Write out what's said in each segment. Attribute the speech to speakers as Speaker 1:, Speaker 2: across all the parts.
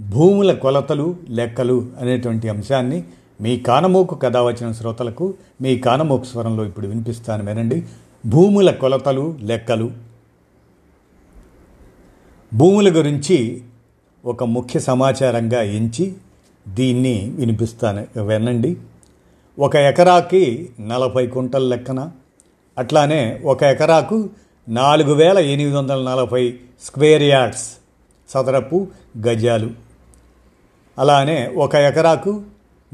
Speaker 1: భూముల కొలతలు లెక్కలు అనేటువంటి అంశాన్ని మీ కానమోకు కథ వచ్చిన శ్రోతలకు మీ కానమోకు స్వరంలో ఇప్పుడు వినిపిస్తాను వినండి. భూముల కొలతలు లెక్కలు. భూముల గురించి ఒక ముఖ్య సమాచారంగా ఎంచి దీన్ని వినిపిస్తాను. వినండి. ఒక ఎకరాకి నలభై కుంటల లెక్కన అట్లానే ఒక ఎకరాకు నాలుగు వేల ఎనిమిది వందల నలభై స్క్వేర్ యార్డ్స్ సదరపు గజాలు. అలానే ఒక ఎకరాకు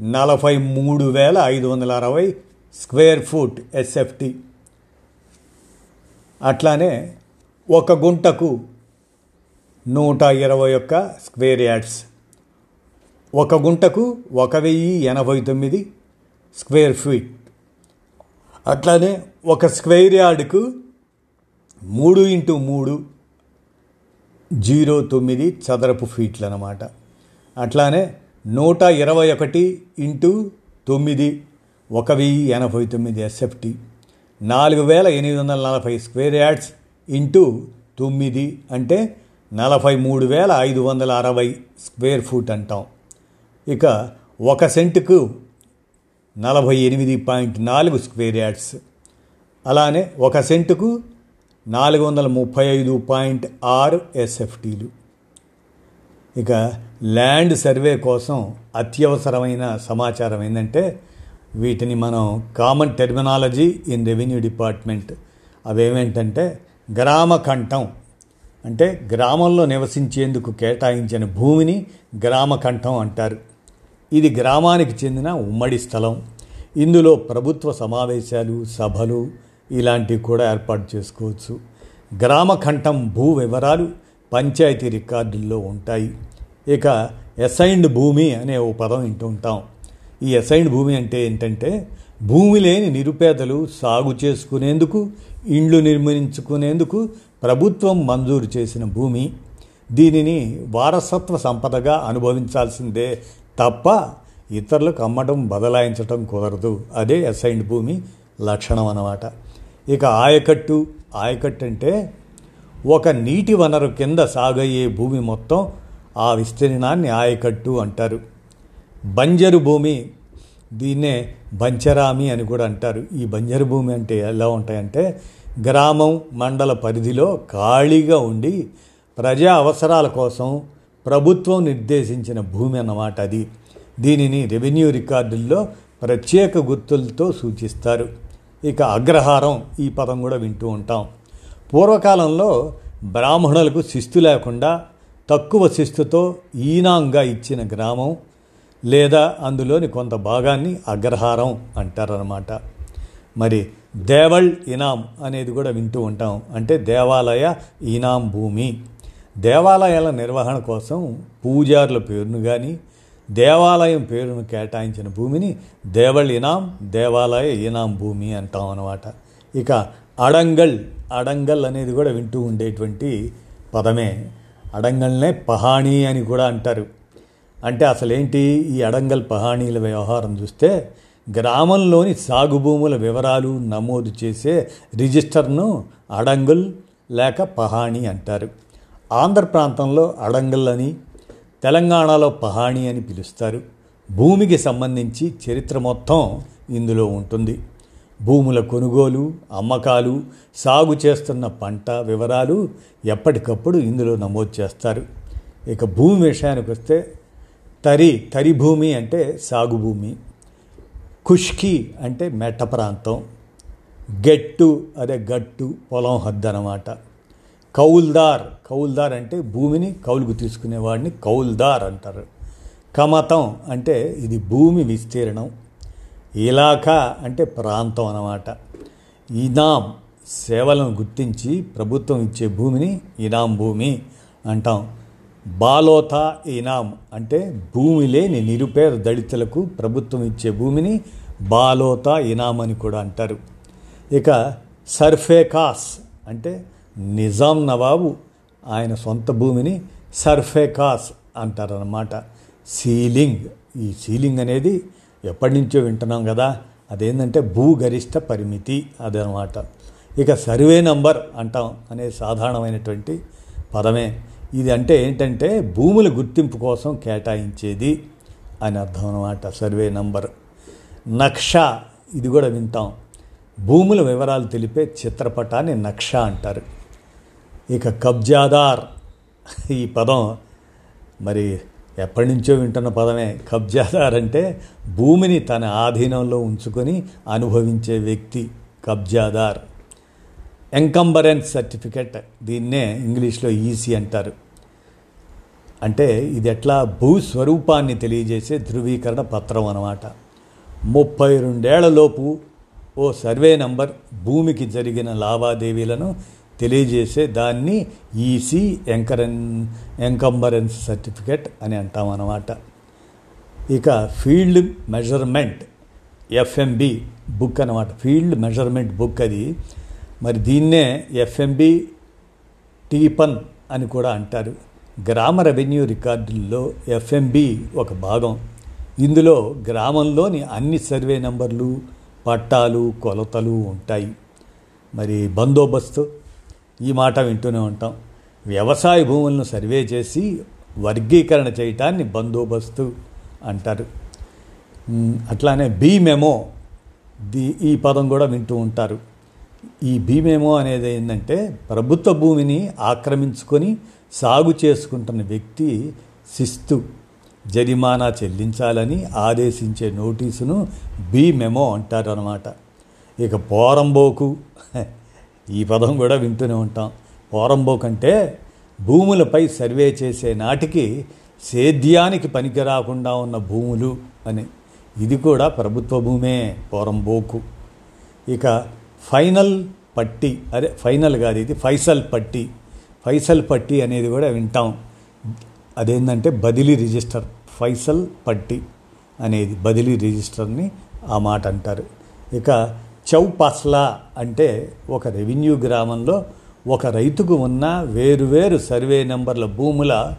Speaker 1: నలభై మూడు వేల ఐదు వందల అరవై స్క్వేర్ ఫుట్ ఎస్ఎఫ్టి. అట్లానే ఒక గుంటకు నూట ఇరవై ఒక్క స్క్వేర్ యార్డ్స్ ఒక గుంటకు ఒక వెయ్యి ఎనభై తొమ్మిది స్క్వేర్ ఫీట్. అట్లానే ఒక స్క్వేర్ యార్డ్కు మూడు ఇంటూ మూడు జీరో తొమ్మిది చదరపు ఫీట్లు అన్నమాట అట్లానే నూట ఇరవై ఒకటి ఇంటూ తొమ్మిది ఒక వెయ్యి ఎనభై తొమ్మిది ఎస్ఎఫ్టి నాలుగు వేల ఎనిమిది వందల నలభై స్క్వేర్ యార్డ్స్ ఇంటూ తొమ్మిది అంటే నలభై మూడు వేల ఐదు వందల అరవై స్క్వేర్ ఫూట్ అంటాం. ఇక ఒక సెంటుకు నలభై ఎనిమిది పాయింట్ నాలుగు స్క్వేర్ యార్డ్స్. అలానే ఒక సెంటుకు నాలుగు వందల ముప్పై ఐదు పాయింట్ ఆరు ఎస్ఎఫ్టీలు ఇక ల్యాండ్ సర్వే కోసం అత్యవసరమైన సమాచారం ఏంటంటే వీటిని మనం common terminology in revenue department అవేమేంటంటే గ్రామ కంఠం. అంటే గ్రామంలో నివసించేందుకు కేటాయించిన భూమిని గ్రామ కంఠం అంటారు. ఇది గ్రామానికి చెందిన ఉమ్మడి స్థలం. ఇందులో ప్రభుత్వ సమావేశాలు సభలు ఇలాంటివి కూడా ఏర్పాటు చేసుకోవచ్చు. గ్రామ కంఠం భూ వివరాలు పంచాయతీ రికార్డుల్లో ఉంటాయి. ఇక ఎసైన్డ్ భూమి అనే ఓ పదం వింటూ ఉంటాం ఈ అసైన్డ్ భూమి అంటే ఏంటంటే భూమి లేని నిరుపేదలు సాగు చేసుకునేందుకు ఇండ్లు నిర్మించుకునేందుకు ప్రభుత్వం మంజూరు చేసిన భూమి. దీనిని వారసత్వ సంపదగా అనుభవించాల్సిందే తప్ప ఇతరులకు అమ్మడం బదలాయించటం కుదరదు. అదే అసైన్డ్ భూమి లక్షణం అన్నమాట. ఇక ఆయకట్టు ఆయకట్టు అంటే ఒక నీటి వనరు కింద సాగయ్యే భూమి మొత్తం ఆ విస్తీర్ణాన్ని ఆయకట్టు అంటారు. బంజరు భూమి దీన్నే బంచరామి అని కూడా అంటారు. ఈ బంజరు భూమి అంటే ఎలా ఉంటాయంటే గ్రామం మండల పరిధిలో ఖాళీగా ఉండి ప్రజా అవసరాల కోసం ప్రభుత్వం నిర్దేశించిన భూమి అన్నమాట అది. దీనిని రెవెన్యూ రికార్డుల్లో ప్రత్యేక గుర్తులతో సూచిస్తారు. ఇక అగ్రహారం ఈ పదం కూడా వింటూ ఉంటాం. పూర్వకాలంలో బ్రాహ్మణులకు శిస్తు లేకుండా తక్కువ శిస్తుతో ఈనాంగా ఇచ్చిన గ్రామం లేదా అందులోని కొంత భాగాన్ని అగ్రహారం అంటారనమాట మరి దేవళ్ ఇనాం అనేది కూడా వింటూ ఉంటాం. అంటే దేవాలయ ఈనాం భూమి. దేవాలయాల నిర్వహణ కోసం పూజారుల పేరును కానీ దేవాలయం పేరును కేటాయించిన భూమిని దేవళ్ ఇనాం దేవాలయ ఈనాం భూమి అంటాం అనమాట ఇక అడంగల్ అడంగల్ అనేది కూడా వింటూ ఉండేటువంటి పదమే. అడంగల్నే పహాణి అని కూడా అంటారు. అంటే అసలేంటి? ఈ అడంగల్ పహాణీల వ్యవహారం చూస్తే గ్రామంలోని సాగు భూముల వివరాలు నమోదు చేసే రిజిస్టర్ను అడంగుల్ లేక పహాణి అంటారు. ఆంధ్ర ప్రాంతంలో అడంగల్ అని తెలంగాణలో పహాణి అని పిలుస్తారు. భూమికి సంబంధించి చరిత్ర మొత్తం ఇందులో ఉంటుంది. భూముల కొనుగోలు అమ్మకాలు సాగు చేస్తున్న పంట వివరాలు ఎప్పటికప్పుడు ఇందులో నమోదు చేస్తారు. ఇక భూమి విషయానికి వస్తే తరి తరి భూమి అంటే సాగు భూమి ఖుష్కి అంటే మెట్ట ప్రాంతం గెట్టు అదే గట్టు పొలం హద్దు అన్నమాట. కౌల్దార్ కౌల్దార్ అంటే భూమిని కౌలుకు తీసుకునేవాడిని కౌల్దార్ అంటారు. కమతం అంటే ఇది భూమి విస్తీర్ణం. ఇలాఖా అంటే ప్రాంతం అన్నమాట. ఇనాం సేవలను గుర్తించి ప్రభుత్వం ఇచ్చే భూమిని ఇనాం భూమి అంటాం. బాలోతా ఇనాం అంటే భూమి లేని నిరుపేద దళితులకు ప్రభుత్వం ఇచ్చే భూమిని బాలోతా ఇనాం అని కూడా అంటారు. ఇక సర్ఫేకాస్ అంటే నిజాం నవాబు ఆయన సొంత భూమిని సర్ఫేకాస్ అంటారన్నమాట. సీలింగ్ ఈ సీలింగ్ అనేది ఎప్పటి నుంచో వింటున్నాం కదా అదేంటంటే భూగరిష్ట పరిమితి అదనమాట. ఇక సర్వే నంబర్ అంటాం అనే సాధారణమైనటువంటి పదమే. ఇది అంటే ఏంటంటే భూముల గుర్తింపు కోసం కేటాయించేది అని అర్థం అనమాట సర్వే నంబర్. నక్ష ఇది కూడా వింటాం. భూముల వివరాలు తెలిపే చిత్రపటాన్ని నక్ష అంటారు. ఇక కబ్జాదార్ ఈ పదం మరి ఎప్పటి నుంచో వింటున్న పదమే. కబ్జాదార్ అంటే భూమిని తన ఆధీనంలో ఉంచుకొని అనుభవించే వ్యక్తి కబ్జాదార్. ఎంకంబరెన్స్ సర్టిఫికెట్ దీన్నే ఇంగ్లీష్లో ఈసీ అంటారు. అంటే ఇది ఎట్లా భూస్వరూపాన్ని తెలియజేసే ధృవీకరణ పత్రం అన్నమాట. ముప్పై రెండేళ్ళలోపు ఓ సర్వే నంబర్ భూమికి జరిగిన లావాదేవీలను తెలియజేసే దాన్ని ఈసీ ఎంకరన్ ఎంకంబరెన్స్ సర్టిఫికెట్ అని అంటాం అన్నమాట. ఇక ఫీల్డ్ మెజర్మెంట్ ఎఫ్ఎంబి బుక్ అనమాట ఫీల్డ్ మెజర్మెంట్ బుక్ అది. మరి దీన్నే ఎఫ్ఎంబి టీపన్ అని కూడా అంటారు. గ్రామ రెవెన్యూ రికార్డుల్లో ఎఫ్ఎంబి ఒక భాగం. ఇందులో గ్రామంలోని అన్ని సర్వే నంబర్లు పట్టాలు కొలతలు ఉంటాయి. మరి బందోబస్తు ఈ మాట వింటూనే ఉంటాం. వ్యవసాయ భూములను సర్వే చేసి వర్గీకరణ చేయటాన్ని బందోబస్తు అంటారు. అట్లానే బీమెమో ది ఈ పదం కూడా వింటూ ఉంటారు. ఈ భీమేమో అనేది ఏంటంటే ప్రభుత్వ భూమిని ఆక్రమించుకొని సాగు చేసుకుంటున్న వ్యక్తి శిస్తు. జరిమానా చెల్లించాలని ఆదేశించే నోటీసును బీమెమో అంటారు అన్నమాట ఇక పోరంబోకు. ఈ పదం కూడా వింటూనే ఉంటాం. పోరంబో కంటే భూములపై సర్వే చేసే నాటికి సేద్యానికి పనికి రాకుండా ఉన్న భూములు అని. ఇది కూడా ప్రభుత్వ భూమే పోరంబోకు ఇక ఫైనల్ పట్టి అదే ఫైనల్ కాదు ఇది ఫైసల్ పట్టి. ఫైసల్ పట్టి అనేది కూడా వింటాం. అదేంటంటే బదిలీ రిజిస్టర్ ఫైసల్ పట్టి అనేది బదిలీ రిజిస్టర్ని ఆ మాట అంటారు. ఇక చౌపాస్లా అంటే ఒక రెవెన్యూ గ్రామంలో ఒక రైతుకు ఉన్న వేరువేరు సర్వే నెంబర్ల భూముల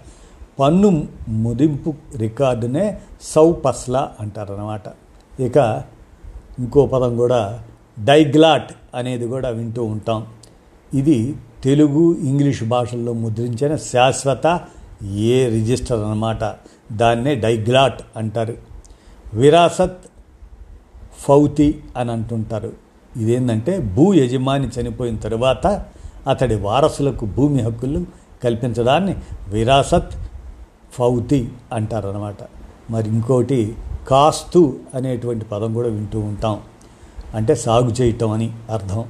Speaker 1: పన్ను ముదింపు రికార్డునే సౌపస్లా అంటారన్నమాట. ఇక ఇంకో పదం కూడా డైగ్లాట్ అనేది కూడా వింటూ ఉంటాం. ఇది తెలుగు ఇంగ్లీష్ భాషల్లో ముద్రించిన శాశ్వత ఏ రిజిస్టర్ అన్నమాట. దాన్నే డైగ్లాట్ అంటారు. విరాసత్ ఫౌతి అని అంటుంటారు. ఇదేంటంటే భూ యజమాని చనిపోయిన తరువాత అతడి వారసులకు భూమి హక్కులు కల్పించడాన్ని విరాసత్ ఫౌతి అంటారనమాట మరి ఇంకోటి కాస్తు అనేటువంటి పదం కూడా వింటూ ఉంటాం. అంటే సాగు చేయటం అని అర్థం.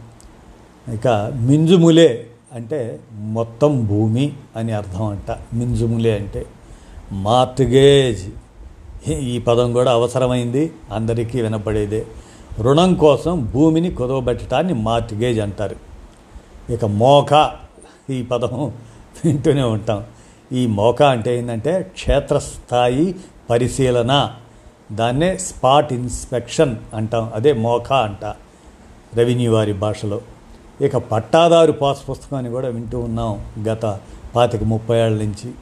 Speaker 1: ఇక మింజుములే అంటే మొత్తం భూమి అని అర్థం అంట. మింజుములే అంటే మార్టిగేజ్ ఈ పదం కూడా అవసరమైంది. అందరికీ వినపడేదే. రుణం కోసం భూమిని కుదవబెట్టడాన్ని మార్టిగేజ్ అంటారు. ఇక మోక ఈ పదం వింటూనే ఉంటాం. ఈ మోక అంటే ఏంటంటే క్షేత్రస్థాయి పరిశీలన. దాన్నే స్పాట్ ఇన్స్పెక్షన్ అంటాం. అదే మోక అంట రెవెన్యూ వారి భాషలో. ఇక పట్టాదారు పాస్ పుస్తకాన్ని కూడా వింటూ ఉన్నాం గత పాతిక ముప్పై ఏళ్ళ నుంచి.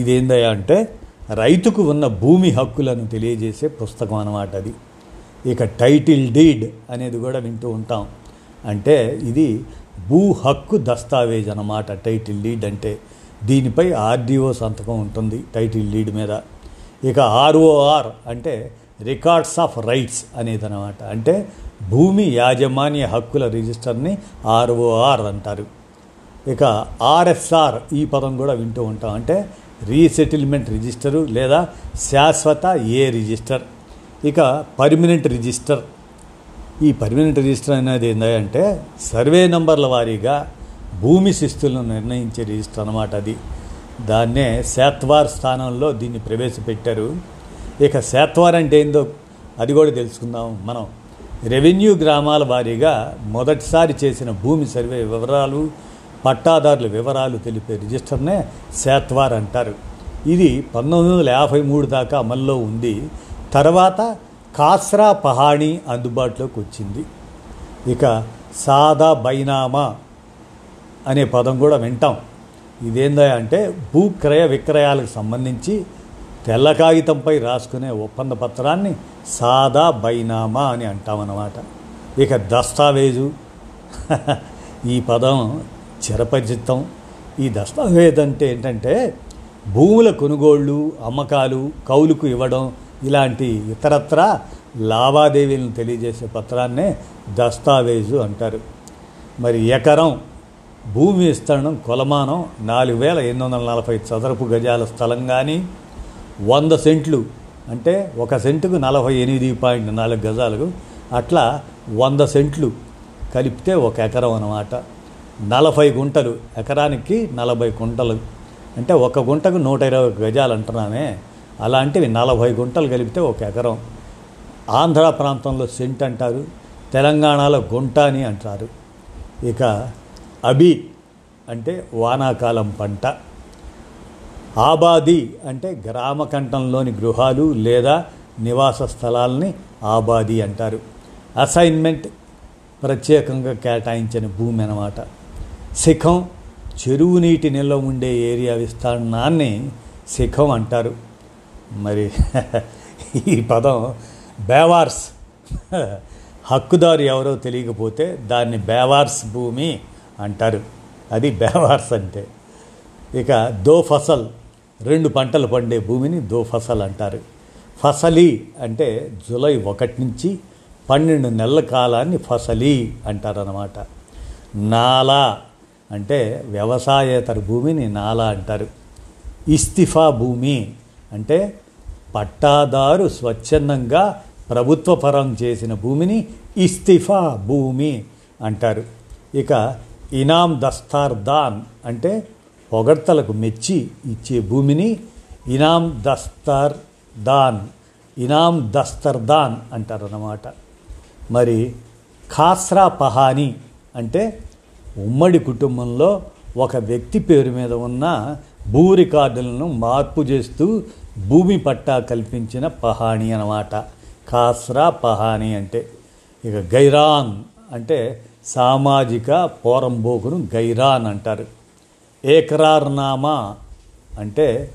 Speaker 1: ఇదేందయ్యా అంటే రైతుకు ఉన్న భూమి హక్కులను తెలియజేసే పుస్తకం అన్నమాట అది. ఇక టైటిల్ డీడ్ అనేది కూడా వింటూ ఉంటాం. అంటే ఇది భూ హక్కు దస్తావేజ్ అన్నమాట టైటిల్ డీడ్ అంటే. దీనిపై ఆర్డీఓ సంతకం ఉంటుంది టైటిల్ డీడ్ మీద. ఇక ఆర్ఓఆర్ అంటే రికార్డ్స్ ఆఫ్ రైట్స్ అనేది అనమాట అంటే భూమి యాజమాన్య హక్కుల రిజిస్టర్ని ఆర్ఓఆర్ అంటారు. ఇక ఆర్ఎస్ఆర్ ఈ పదం కూడా వింటూ ఉంటాం. అంటే రీసెటిల్మెంట్ రిజిస్టరు లేదా శాశ్వత ఏ రిజిస్టర్? ఇక పర్మినెంట్ రిజిస్టర్. ఈ పర్మినెంట్ రిజిస్టర్ అనేది ఏంటంటే సర్వే నంబర్ల వారీగా భూమి శిస్తులను నిర్ణయించే రిజిస్టర్ అన్నమాట అది. దాన్నే శాత్వార్ స్థానంలో దీన్ని ప్రవేశపెట్టారు. ఇక శాత్వార్ అంటే ఏందో అది కూడా తెలుసుకుందాం మనం. రెవెన్యూ గ్రామాల వారీగా మొదటిసారి చేసిన భూమి సర్వే వివరాలు పట్టాదారుల వివరాలు తెలిపే రిజిస్టర్నే శాత్వార్ అంటారు. ఇది పంతొమ్మిది వందల యాభై మూడు దాకా అమల్లో ఉంది. తర్వాత కాస్రా పహాణి అందుబాటులోకి వచ్చింది. ఇక సాదా బైనామా అనే పదం కూడా వింటాం. ఇదేందా అంటే భూ క్రయ విక్రయాలకు సంబంధించి తెల్ల కాగితంపై రాసుకునే ఒప్పంద పత్రాన్ని సాదా బైనామా అని అంటామన్నమాట. ఇక దస్తావేజు. ఈ పదం చిరపరిచితం ఈ దస్తావేజ్ అంటే ఏంటంటే భూముల కొనుగోళ్ళు అమ్మకాలు కౌలుకు ఇవ్వడం ఇలాంటి ఇతరత్ర లావాదేవీలను తెలియజేసే పత్రాన్నే దస్తావేజు అంటారు. మరి ఎకరం భూమి విస్తరణం కొలమానం నాలుగు వేల ఎనిమిది వందల నలభై చదరపు గజాల స్థలం కానీ వంద సెంట్లు అంటే ఒక సెంటుకు నలభై ఎనిమిది పాయింట్ నాలుగు గజాలు అట్లా వంద సెంట్లు కలిపితే ఒక ఎకరం అన్నమాట. నలభై గుంటలు ఎకరానికి నలభై గుంటలు. అంటే ఒక గుంటకు నూట ఇరవై గజాలు అంటున్నానే అలాంటివి నలభై గుంటలు కలిపితే ఒక ఎకరం. ఆంధ్ర ప్రాంతంలో సెంట్ అంటారు తెలంగాణలో గుంట అని అంటారు. ఇక అబి అంటే వానాకాలం పంట. ఆబాది అంటే గ్రామకంఠంలోని గృహాలు లేదా నివాస స్థలాల్ని ఆబాది అంటారు. అసైన్మెంట్ ప్రత్యేకంగా కేటాయించిన భూమి అన్నమాట. శిఖం చెరువు నీటి నిల్వ ఉండే ఏరియా విస్తీర్ణాన్ని శిఖం అంటారు. మరి ఈ పదం బేవార్స్. హక్కుదారు ఎవరో తెలియకపోతే దాన్ని బేవార్స్ భూమి అంటారు. అది బేవార్స్ అంటే. ఇక దో ఫసల్ రెండు పంటలు పండే భూమిని దో ఫసల్ అంటారు. ఫసలి అంటే జూలై ఒకటి నుంచి పన్నెండు నెలల కాలాన్ని ఫసలి అంటారన్నమాట. నాలా అంటే వ్యవసాయేతర భూమిని నాలా అంటారు. ఇస్తిఫా భూమి అంటే పట్టాదారు స్వచ్ఛందంగా ప్రభుత్వపరం చేసిన భూమిని ఇస్తిఫా భూమి అంటారు. ఇక ఇనాం దస్తార్ దాన్ అంటే పొగడ్తలకు మెచ్చి ఇచ్చే భూమిని ఇనాం దస్తార్ దాన్ ఇనాం దస్తర్ దాన్ అంటారన్నమాట. మరి ఖాస్రా పహాని అంటే ఉమ్మడి కుటుంబంలో ఒక వ్యక్తి పేరు మీద ఉన్న భూ రికార్డులను మార్పు చేస్తూ భూమి పట్టా కల్పించిన పహాణి అన్నమాట. కాస్రా పహాణి అంటే ఇక గైరాన్ అంటే సామాజిక పోరంబోకును గైరాన్ అంటారు. ఏకరార్నామా అంటే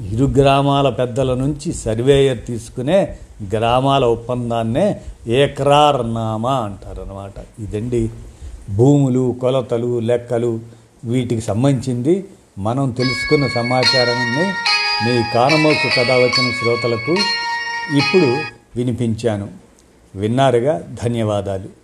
Speaker 1: ఇరు గ్రామాల పెద్దల నుంచి సర్వేయర్ తీసుకునే గ్రామాల ఒప్పందాన్నే ఏకరార్నామా అన్నమాట ఇదండి భూములు కొలతలు లెక్కలు వీటికి సంబంధించింది మనం తెలుసుకున్న సమాచారాన్ని మీ కానమోకు కథ వచ్చిన శ్రోతలకు ఇప్పుడు వినిపించాను. విన్నారుగా ధన్యవాదాలు.